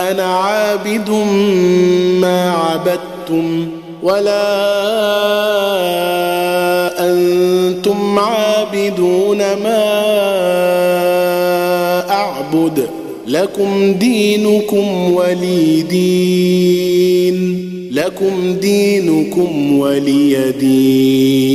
أنا عابد ما عبدتم ولا أنتم عابدون ما أعبد. لكم دينكم ولي دين. لكم دينكم ولي دين.